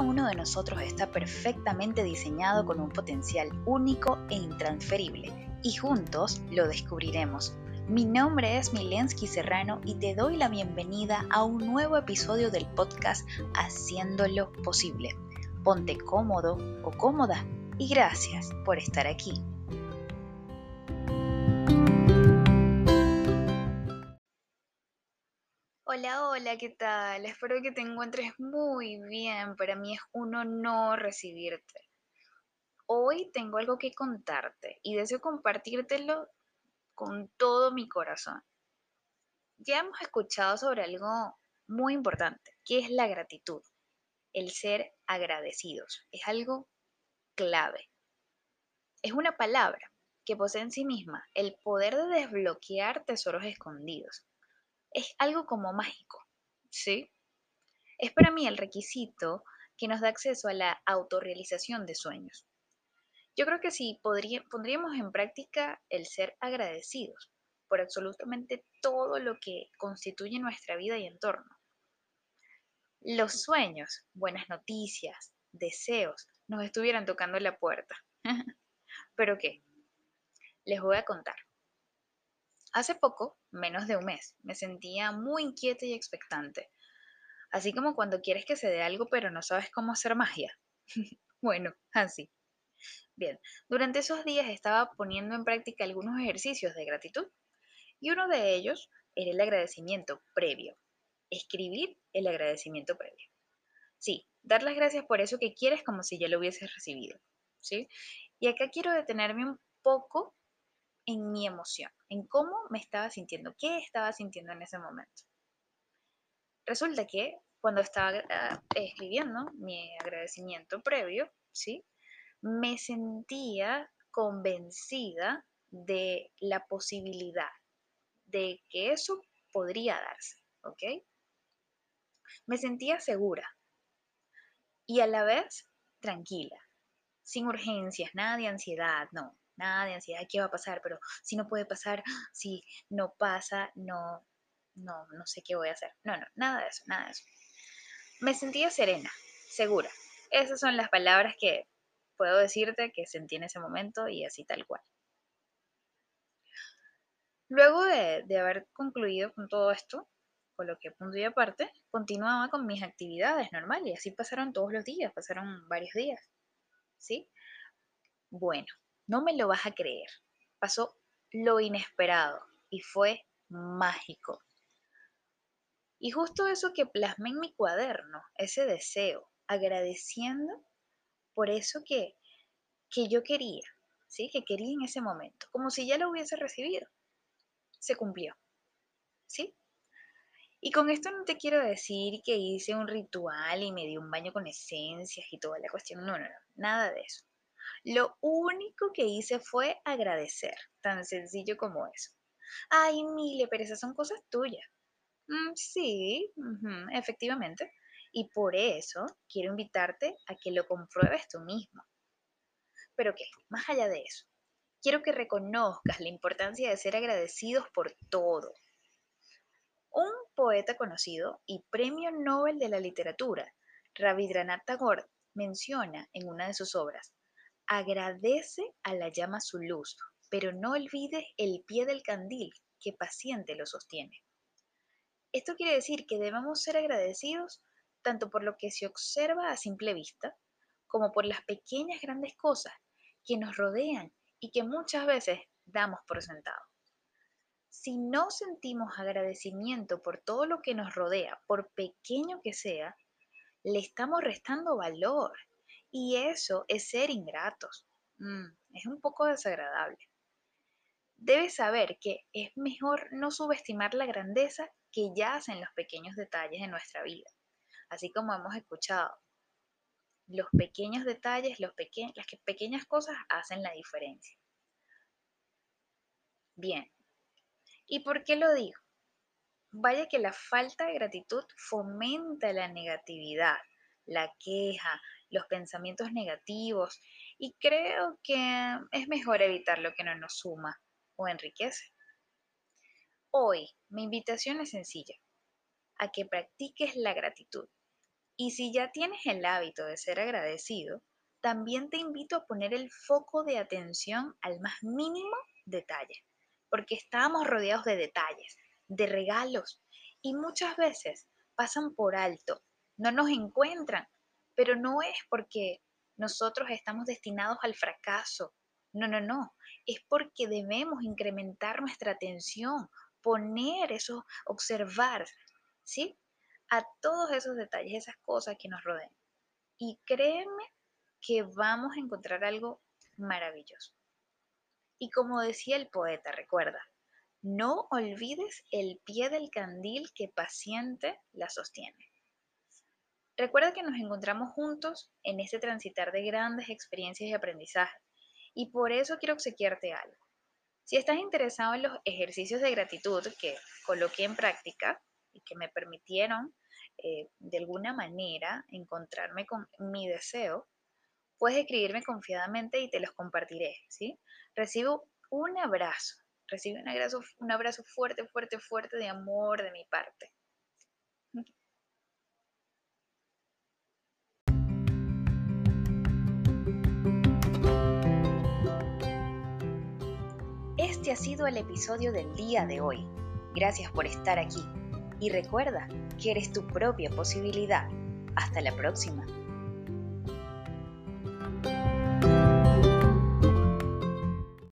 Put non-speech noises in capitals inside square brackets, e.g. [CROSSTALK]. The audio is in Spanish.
uno de nosotros está perfectamente diseñado con un potencial único e intransferible y juntos lo descubriremos. Mi nombre es Milensky Serrano y te doy la bienvenida a un nuevo episodio del podcast Haciéndolo Posible. Ponte cómodo o cómoda y gracias por estar aquí. Hola, hola, ¿qué tal? Espero que te encuentres muy bien. Para mí es un honor recibirte. Hoy tengo algo que contarte y deseo compartírtelo con todo mi corazón. Ya hemos escuchado sobre algo muy importante, que es la gratitud, el ser agradecidos. Es algo clave. Es una palabra que posee en sí misma el poder de desbloquear tesoros escondidos es algo como mágico, ¿sí? Es para mí el requisito que nos da acceso a la autorrealización de sueños. Yo creo que sí pondríamos en práctica el ser agradecidos por absolutamente todo lo que constituye nuestra vida y entorno. Los sueños, buenas noticias, deseos, nos estuvieran tocando la puerta. [LAUGHS] ¿Pero qué? Les voy a contar. Hace poco, menos de un mes, me sentía muy inquieta y expectante. Así como cuando quieres que se dé algo pero no sabes cómo hacer magia. [LAUGHS] bueno, así. Bien, durante esos días estaba poniendo en práctica algunos ejercicios de gratitud y uno de ellos era el agradecimiento previo. Escribir el agradecimiento previo. Sí, dar las gracias por eso que quieres como si ya lo hubieses recibido. ¿Sí? Y acá quiero detenerme un poco en mi emoción, en cómo me estaba sintiendo, qué estaba sintiendo en ese momento. Resulta que cuando estaba ah, escribiendo mi agradecimiento previo, ¿sí? Me sentía convencida de la posibilidad de que eso podría darse, ¿ok? Me sentía segura y a la vez tranquila, sin urgencias, nada de ansiedad, no nada de ansiedad, ¿qué va a pasar? Pero si no puede pasar, si no pasa, no, no, no sé qué voy a hacer. No, no, nada de eso, nada de eso. Me sentía serena, segura. Esas son las palabras que puedo decirte que sentí en ese momento y así tal cual. Luego de, de haber concluido con todo esto, con lo que punto y aparte, continuaba con mis actividades normales y así pasaron todos los días, pasaron varios días. ¿Sí? Bueno, no me lo vas a creer. Pasó lo inesperado y fue mágico. Y justo eso que plasmé en mi cuaderno, ese deseo, agradeciendo por eso que, que yo quería, ¿sí? Que quería en ese momento, como si ya lo hubiese recibido. Se cumplió, ¿sí? Y con esto no te quiero decir que hice un ritual y me di un baño con esencias y toda la cuestión. No, no, no, nada de eso. Lo único que hice fue agradecer, tan sencillo como eso. Ay, Mile, pero esas son cosas tuyas. Mm, sí, efectivamente. Y por eso quiero invitarte a que lo compruebes tú mismo. Pero qué, más allá de eso, quiero que reconozcas la importancia de ser agradecidos por todo. Un poeta conocido y premio Nobel de la literatura, Rabindranath Tagore, menciona en una de sus obras, Agradece a la llama su luz, pero no olvides el pie del candil que paciente lo sostiene. Esto quiere decir que debemos ser agradecidos tanto por lo que se observa a simple vista, como por las pequeñas grandes cosas que nos rodean y que muchas veces damos por sentado. Si no sentimos agradecimiento por todo lo que nos rodea, por pequeño que sea, le estamos restando valor y eso es ser ingratos. Mm, es un poco desagradable. Debes saber que es mejor no subestimar la grandeza que yace en los pequeños detalles de nuestra vida. Así como hemos escuchado, los pequeños detalles, las pequeñas cosas hacen la diferencia. Bien. ¿Y por qué lo digo? Vaya que la falta de gratitud fomenta la negatividad, la queja, los pensamientos negativos y creo que es mejor evitar lo que no nos suma o enriquece. Hoy mi invitación es sencilla, a que practiques la gratitud Y si ya tienes el hábito de ser agradecido, también te invito a poner el foco de atención al más mínimo detalle, porque estamos rodeados de detalles, de regalos, y muchas veces pasan por alto, no nos encuentran, pero no es porque nosotros estamos destinados al fracaso. No, no, no. Es porque debemos incrementar nuestra atención, poner eso, observar, ¿sí? A todos esos detalles, esas cosas que nos rodean. Y créeme que vamos a encontrar algo maravilloso. Y como decía el poeta, recuerda, no olvides el pie del candil que paciente la sostiene. Recuerda que nos encontramos juntos en este transitar de grandes experiencias y aprendizaje. Y por eso quiero obsequiarte algo. Si estás interesado en los ejercicios de gratitud que coloqué en práctica y que me permitieron eh, de alguna manera encontrarme con mi deseo, puedes escribirme confiadamente y te los compartiré, ¿sí? Recibo un abrazo, recibo un abrazo, un abrazo fuerte, fuerte, fuerte de amor de mi parte. Ha sido el episodio del día de hoy. Gracias por estar aquí. Y recuerda que eres tu propia posibilidad. Hasta la próxima.